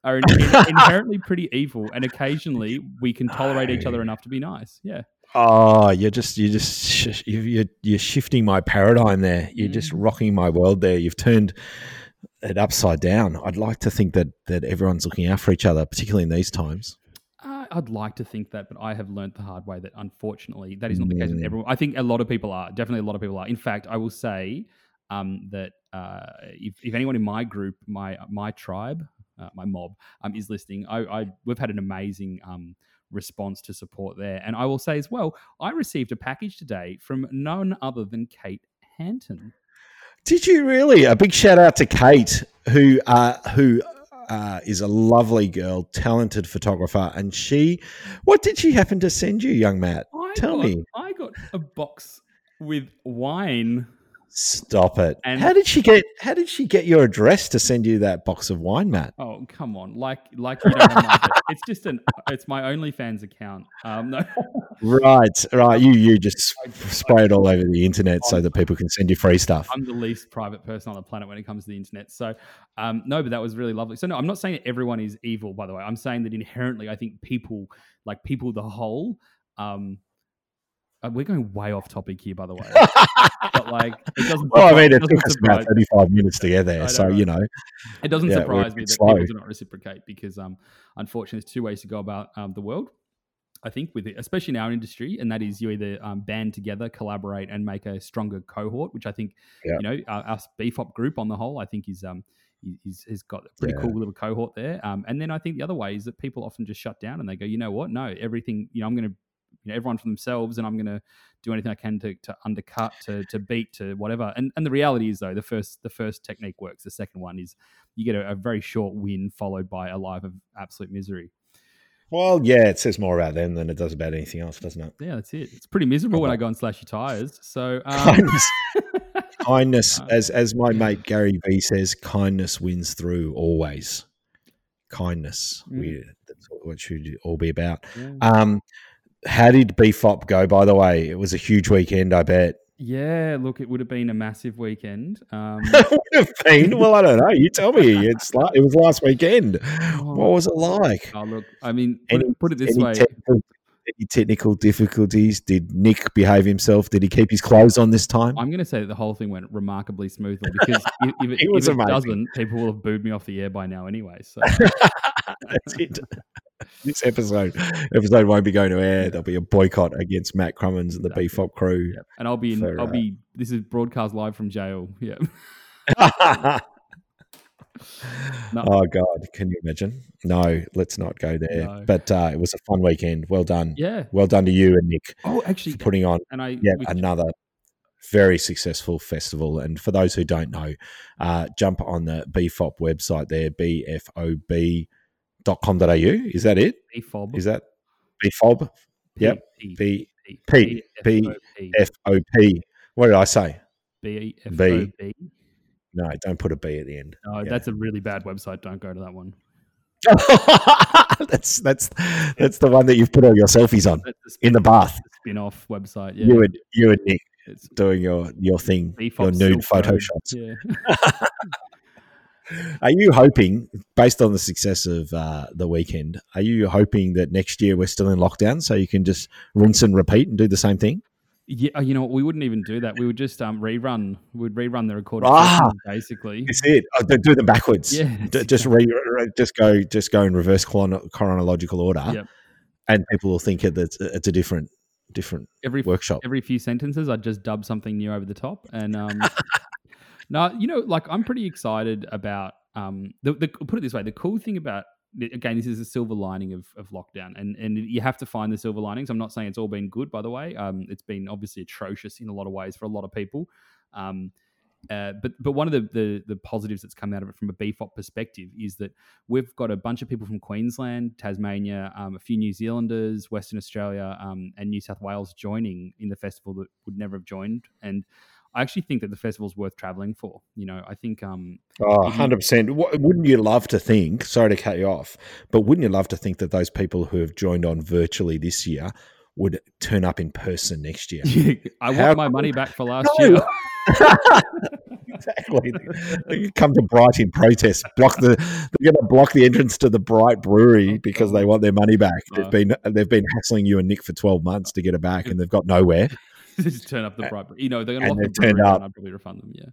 are in, in, inherently pretty evil, and occasionally we can tolerate each other enough to be nice. Yeah. Oh, you're just you're just you're you're shifting my paradigm there. You're just Mm. rocking my world there. You've turned it upside down. I'd like to think that that everyone's looking out for each other, particularly in these times. Uh, I'd like to think that, but I have learned the hard way that unfortunately that is not the case with Mm. everyone. I think a lot of people are definitely a lot of people are. In fact, I will say um, that uh, if, if anyone in my group, my my tribe, uh, my mob, um, is listening, I, I we've had an amazing um, response to support there, and I will say as well, I received a package today from none other than Kate Hanton. Did you really? A big shout out to Kate, who uh, who uh, is a lovely girl, talented photographer, and she. What did she happen to send you, young Matt? I Tell got, me. I got a box with wine. Stop it! And- how did she get? How did she get your address to send you that box of wine, Matt? Oh come on, like like you don't know my address. It's just an it's my OnlyFans account. Um, no, Right, right. You you just spray it all over the internet so that people can send you free stuff. I'm the least private person on the planet when it comes to the internet. So um, no, but that was really lovely. So no, I'm not saying that everyone is evil. By the way, I'm saying that inherently, I think people like people the whole. Um, we're going way off topic here, by the way. but like, it doesn't. Well, I mean, it took us about surprise- thirty-five minutes to get there, so right? you know. It doesn't Yeah, surprise me that slow. people do not reciprocate because, um, unfortunately, there's two ways to go about um, the world. I think with it, especially in our industry, and that is you either um, band together, collaborate, and make a stronger cohort, which I think Yeah. you know our, our BFOP group on the whole, I think is um is- is has got a pretty Yeah. cool little cohort there. Um, and then I think the other way is that people often just shut down and they go, you know what, no, everything, you know, I'm going to, you know, everyone for themselves, and I'm going to do anything I can to, to undercut, to to beat, to whatever. And and the reality is though, the first the first technique works. The second one is you get a, a very short win followed by a life of absolute misery. Well, yeah, it says more about them than it does about anything else, doesn't it? Yeah, that's it. It's pretty miserable when I go and slash your tires. So um, Kindness, kindness, as as my mate Gary V says, kindness wins through always. Kindness, Mm. we that's what it should all be about. yeah. Um, how did BFOP go? By the way, it was a huge weekend. I bet. yeah, look, it would have been a massive weekend. Um, It would have been. Well, I don't know. You tell me. It's like it was last weekend. What was it like? oh, look, I mean, put, Any- it, put it this way. technical, any technical difficulties? Did Nick behave himself? Did he keep his clothes on this time? I'm going to say that the whole thing went remarkably smoothly because if, if it, It was if it doesn't, people will have booed me off the air by now anyway. So That's it. This episode episode won't be going to air. There'll be a boycott against Matt Krumins and the it. BFOP crew. yeah. and I'll be in, For, I'll uh, be this is broadcast live from jail. Yeah. No. Oh God, can you imagine? No, let's not go there. No. But uh, it was a fun weekend. Well done. Yeah. Well done to you and Nick Oh, actually, for putting on and I should- another very successful festival. And for those who don't know, uh, jump on the BFOP website there, bfob.com.au. Is that it? BFOB. Is that BFOB? Yep. B P- P- BFOB. F O P. What did I say? BFOB. No, don't put a B at the end. No, Yeah. that's a really bad website. Don't go to that one. that's that's that's the one that you've put all your selfies on in the bath. spin-off website. Yeah, You and you and Nick it's doing your your thing, your nude photo shots. Yeah. Are you hoping, based on the success of uh, the weekend, are you hoping that next year we're still in lockdown so you can just rinse and repeat and do the same thing? Yeah, uh, you know, what, we wouldn't even do that. We would just um rerun. We'd rerun the recording, Ah. basically. That's it. Oh, do- them backwards. Yeah, just re, re- just go just go in reverse chrono- chronological order, Yep. and people will think it, it's, it's a different different Every workshop. every few sentences, I'd just dub something new over the top. And um, no, you know, like I'm pretty excited about um, the, the put it this way: the cool thing about again, this is a silver lining of, of lockdown, and and you have to find the silver linings. I'm not saying it's all been good, by the way. Um, it's been obviously atrocious in a lot of ways for a lot of people. Um, uh, but but one of the, the the positives that's come out of it from a BFOP perspective is that we've got a bunch of people from Queensland, Tasmania, um, a few New Zealanders, Western Australia, um, and New South Wales joining in the festival that would never have joined. And I actually think that the festival's worth traveling for. You know, I think um, Oh, Mhm. 100%. Wh- Wouldn't you love to think, sorry to cut you off, but wouldn't you love to think that those people who have joined on virtually this year would turn up in person next year. I How want my cool. money back for last No. year. exactly. They come to Bright in protest. Block the. They're going to block the entrance to the Bright Brewery because they want their money back. They've Oh. been they've been hassling you and Nick for twelve months to get it back, and they've got nowhere. Just turn up the bright. You know, they're going to And lock the turned up. I'd probably refund them. Yeah.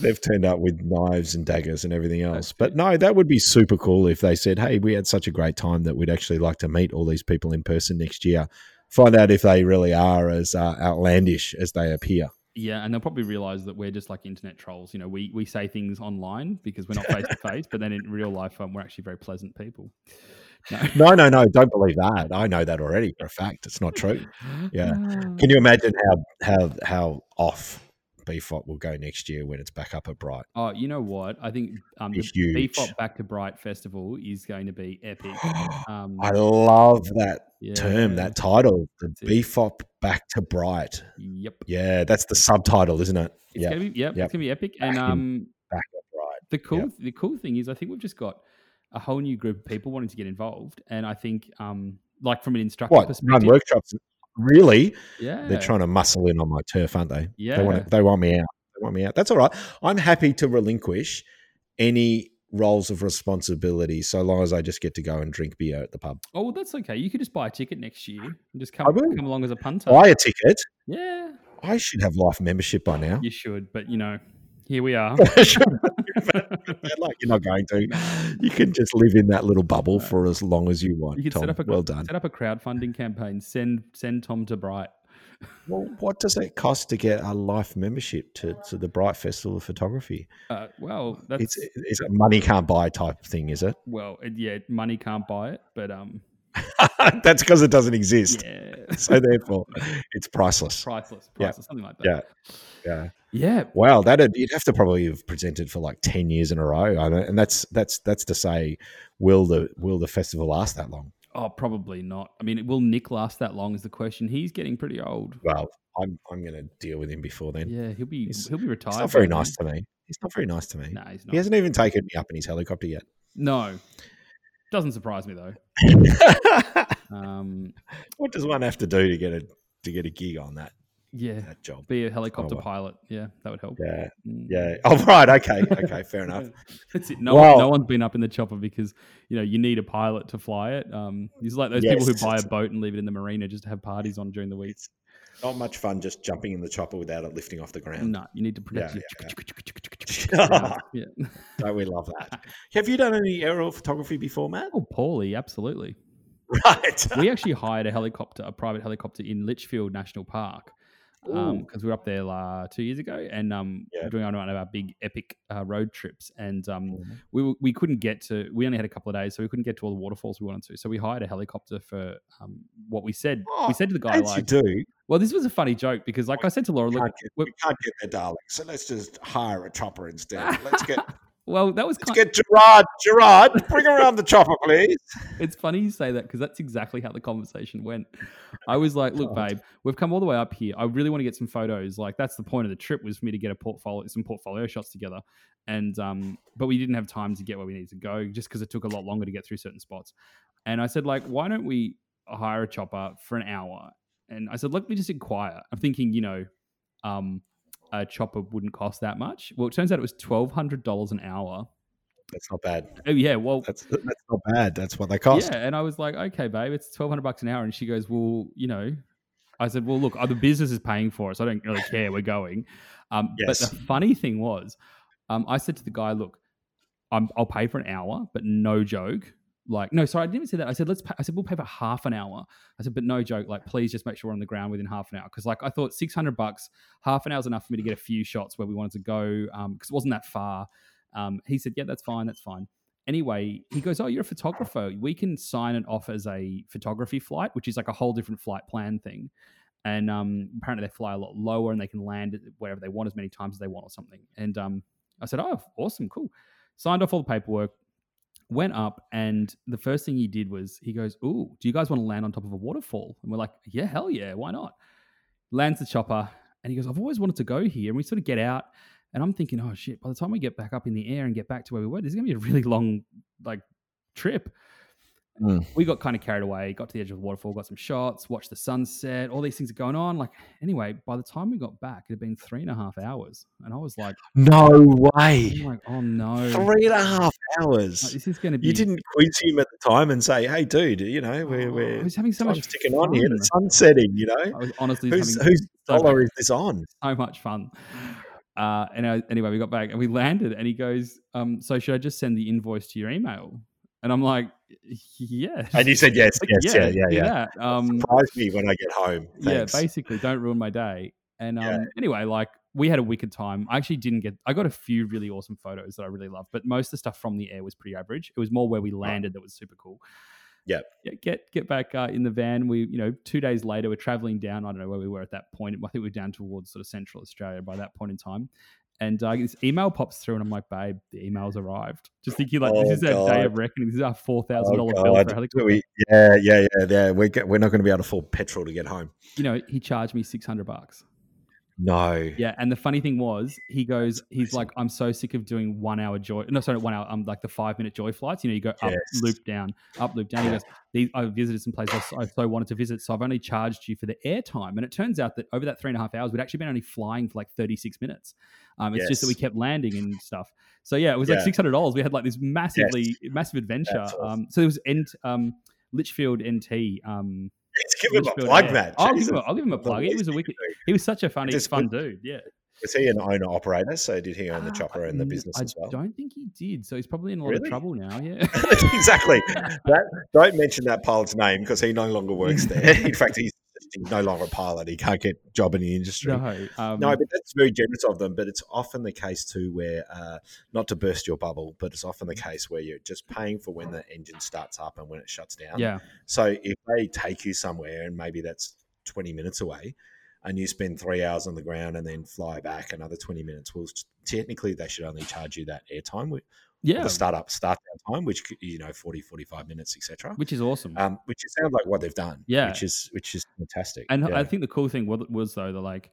They've turned up with knives and daggers and everything else. That's But it. no, that would be super cool if they said, "Hey, we had such a great time that we'd actually like to meet all these people in person next year." Find out if they really are as uh, outlandish as they appear. Yeah, and they'll probably realize that we're just like internet trolls. You know, we we say things online because we're not face to face, but then in real life, um, we're actually very pleasant people. No. No, no, no! Don't believe that. I know that already for a fact. It's not true. Yeah. Can you imagine how how how off BFOP will go next year when it's back up at Bright? Oh, you know what? I think um, the It's huge. BFOP Back to Bright Festival is going to be epic. Um, I love that term, that title, the. BFOP back to Bright. Yep. Yeah, that's the subtitle, isn't it? It's Yeah, gonna be yep, Yep. it's gonna be epic. And in. um back to Bright. the cool Yep. the cool thing is I think we've just got a whole new group of people wanting to get involved. And I think um like from an instructor What run perspective. workshops? Really? yeah. They're trying to muscle in on my turf, aren't they? Yeah. They want they want me out. They want me out. That's all right. I'm happy to relinquish any roles of responsibility so long as I just get to go and drink beer at the pub. Oh well that's okay. You could just buy a ticket next year and just come come along as a punter. Buy a ticket. Yeah. I should have life membership by now. You should, but you know, here we are. I should. Bad luck. You're not going to. You can just live in that little bubble for as long as you want. You could Tom. set up a well done. set up a crowdfunding campaign. Send send Tom to Bright. Well, what does it cost to get a life membership to, to the Bright Festival of Photography? Uh, well, that's It's is it money can't buy type thing, is it? well, yeah, money can't buy it, but um, That's because it doesn't exist. yeah, So therefore, it's priceless. priceless, Yeah. priceless, something like Yeah, that. yeah. Yeah, Yeah. Wow, that uh, you'd have to probably have presented for like ten years in a row, and that's that's that's to say, will the will the festival last that long? Oh, probably not. I mean, will Nick last that long? Is the question. He's getting pretty old. Well, I'm I'm going to deal with him before then. Yeah, he'll be He's- he'll be retired. He's not very nice to me. He's not very nice to me. Nah, he's not. He hasn't even taken me up in his helicopter yet. No, doesn't surprise me though. Um, what does one have to do to get a to get a gig on that yeah, that job? be a helicopter well. pilot. Yeah, that would help. Yeah, Mm. yeah. Oh, right. Okay, okay. Fair enough. That's it. No, Well- one, no one's been up in the chopper because you know you need a pilot to fly it. Um, it's like those people who buy a boat and leave it in the marina just to have parties on during the week. Not much fun just jumping in the chopper without it lifting off the ground. No, you need to protect Yeah, your. yeah, Yeah. Don't we love that? Have you done any aerial photography before, Matt? Oh, Paulie, absolutely. Right. We actually hired a helicopter, a private helicopter in Litchfield National Park. Because we were up there uh, two years ago, and um, Yeah. we're doing one of our big epic uh, road trips, and um, Mhm. we we couldn't get to. We only had a couple of days, so we couldn't get to all the waterfalls we wanted to. So we hired a helicopter for um, what we said. Oh, we said to the guy As you like, do. "Well, this was a funny joke because, like I said to Laura, We can't, get, we- we can't get there, darling. So let's just hire a chopper instead. Let's get well, that was let's get Gerard. Gerard, bring around the chopper, please. It's funny you say that because that's exactly how the conversation went. I was like, "Look, babe, we've come all the way up here. I really want to get some photos. Like, that's the point of the trip was for me to get a portfolio, some portfolio shots together. And um, but we didn't have time to get where we needed to go just because it took a lot longer to get through certain spots. And I said, like, why don't we hire a chopper for an hour? And I said, let me just inquire. I'm thinking, you know, um, a chopper wouldn't cost that much. Well, it turns out it was twelve hundred dollars an hour. That's not bad. Oh yeah, well, That's that's not bad. That's what they cost. yeah, and I was like, okay, babe, it's twelve hundred bucks an hour, and she goes, well, you know, I said, well, look, the business is paying for us. so I don't really care. We're going. Um, Yes. But the funny thing was, um, I said to the guy, look, I'm, I'll pay for an hour, but no joke. Like, no, sorry, I didn't say that. I said, let's. Pay, I said, we'll pay for half an hour. I said, but no joke. Like, please just make sure we're on the ground within half an hour. Because, like, I thought six hundred bucks, half an hour is enough for me to get a few shots where we wanted to go. Um, because it wasn't that far. Um, he said, yeah, that's fine, that's fine anyway, he goes, "Oh, you're a photographer. We can sign it off as a photography flight, which is like a whole different flight plan thing." And um, apparently, they fly a lot lower and they can land wherever they want as many times as they want or something. And um, I said, "Oh, awesome, cool." Signed off all the paperwork. Went up, and the first thing he did was he goes, "Ooh, do you guys want to land on top of a waterfall?" And we're like, "Yeah, hell yeah, why not?" Lands the chopper, and he goes, "I've always wanted to go here." And we sort of get out, and I'm thinking, oh shit, by the time we get back up in the air and get back to where we were, this is gonna be a really long like trip. Mm. we got kind of carried away, got to the edge of the waterfall, got some shots, watched the sunset, all these things are going on. Like, anyway, by the time we got back, it had been three and a half hours. And I was like, No I'm way. like oh no. Three and a half Like, hours. this is going to be. You didn't quiz him at the time and say, "Hey, dude, you know, we're, Oh, we're I was having so much time's ticking on here. The fun. sun's setting. You know, I was honestly whose having whose so dollar much- is this on?" so much fun. Uh, and I, anyway, we got back and we landed, and he goes, um, "So should I just send the invoice to your email?" And I'm like, "Yeah." And you said yes, Like, yes, yeah, yeah, yeah. that. Um, Surprise me when I get home. yeah, basically, don't ruin my day. And um, Yeah. anyway, like we had a wicked time. I actually didn't get. I got a few really awesome photos that I really loved, but most of the stuff from the air was pretty average. It was more where we landed that was super cool. Yep. Yeah, get get back uh, in the van. We, you know, two days later, we're traveling down. I don't know where we were at that point. I think we were down towards sort of Central Australia by that point in time. And uh, this email pops through, and I'm like, "Babe, the email's arrived." Just thinking, like, Oh, this is our day of reckoning. This is our four thousand thousand dollar bill for helicopter. We- yeah, yeah, yeah, yeah. We're, we're not going to be able to afford petrol to get home. You know, he charged me six hundred bucks. No. Yeah, and the funny thing was, he goes, he's like, I'm so sick of doing one hour joy. No, sorry, one hour. I'm um, like the five minute joy flights. You know, you go up, loop down, up, loop down. He goes, These, I visited some places I so- I so wanted to visit, so I've only charged you for the airtime. And it turns out that over that three and a half hours, we'd actually been only flying for like 36 minutes. Um, it's just that we kept landing and stuff. So yeah, it was like six hundred dollars. We had like this massively massive adventure. Awesome. Um, so it was Ent, um, Litchfield NT. Um, give him a plug. Matt. I'll give, him a, I'll give him a plug. He was a wicked. He was such a funny, Just fun dude. Yeah. Was he an owner operator? So did he own the Ah, chopper and the business I as well? I don't think he did. So he's probably in a lot of trouble now. Yeah. exactly. That, don't mention that pilot's name because he no longer works there. In fact, he's, he's no longer a pilot. He can't get a job in the industry. no. Um, No, but that's very generous of them. But it's often the case too, where uh, not to burst your bubble, but it's often the case where you're just paying for when the engine starts up and when it shuts down. yeah. So if they take you somewhere and maybe that's 20 minutes away, and you spend three hours on the ground and then fly back another 20 minutes, well, technically they should only charge you that airtime, Yeah. the startup start down time, which you know 40, 45 minutes, etc. Which is awesome. Um, which sounds like what they've done. Yeah. which is which is fantastic. and yeah. I think the cool thing was, was though, that like,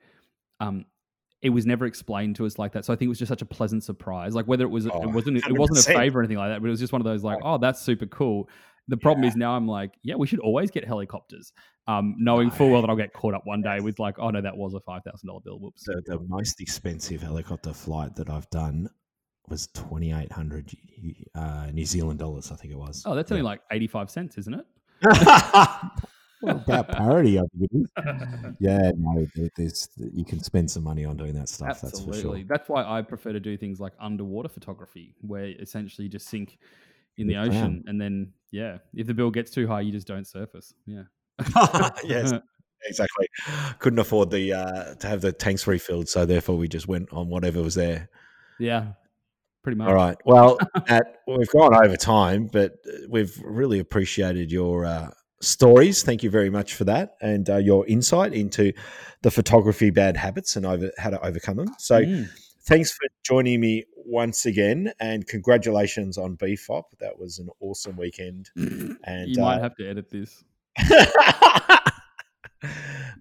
um, it was never explained to us like that. So I think it was just such a pleasant surprise. Like whether it was, Oh, it wasn't, it wasn't a favor or anything like that, but it was just one of those like, oh, that's super cool. The problem Yeah. is now I'm like, yeah, we should always get helicopters, um, knowing full well that I'll get caught up one day with like, oh no, that was a five thousand dollar bill. Whoops. the, the most expensive helicopter flight that I've done was twenty eight hundred uh, New Zealand dollars. I think it was. Oh, that's only like eighty five cents, isn't it? about parity, I it is. Yeah, no, there's you can spend some money on doing that stuff. That's for Absolutely. sure. That's why I prefer to do things like underwater photography, where essentially you just sink in the Yeah. ocean, and then yeah, if the bill gets too high, you just don't surface. Yeah. yes, exactly. Couldn't afford the uh, to have the tanks refilled, so therefore we just went on whatever was there. yeah. Pretty much. All right. Well, Matt, we've gone over time, but uh, we've really appreciated your uh, stories. Thank you very much for that and uh, your insight into the photography bad habits and over how to overcome them. So, Mm. thanks for joining me once again, and congratulations on BFOP. That was an awesome weekend. And you might uh, have to edit this.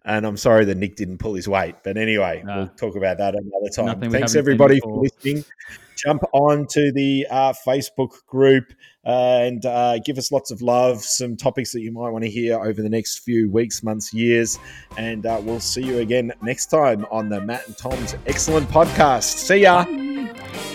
and I'm sorry that Nick didn't pull his weight, but anyway, Nah. we'll talk about that another time. Nothing Thanks everybody for listening. Jump on to the uh, Facebook group uh, and uh, give us lots of love, some topics that you might want to hear over the next few weeks, months, years. And uh, we'll see you again next time on the Matt and Tom's Excellent Podcast. See ya. Bye.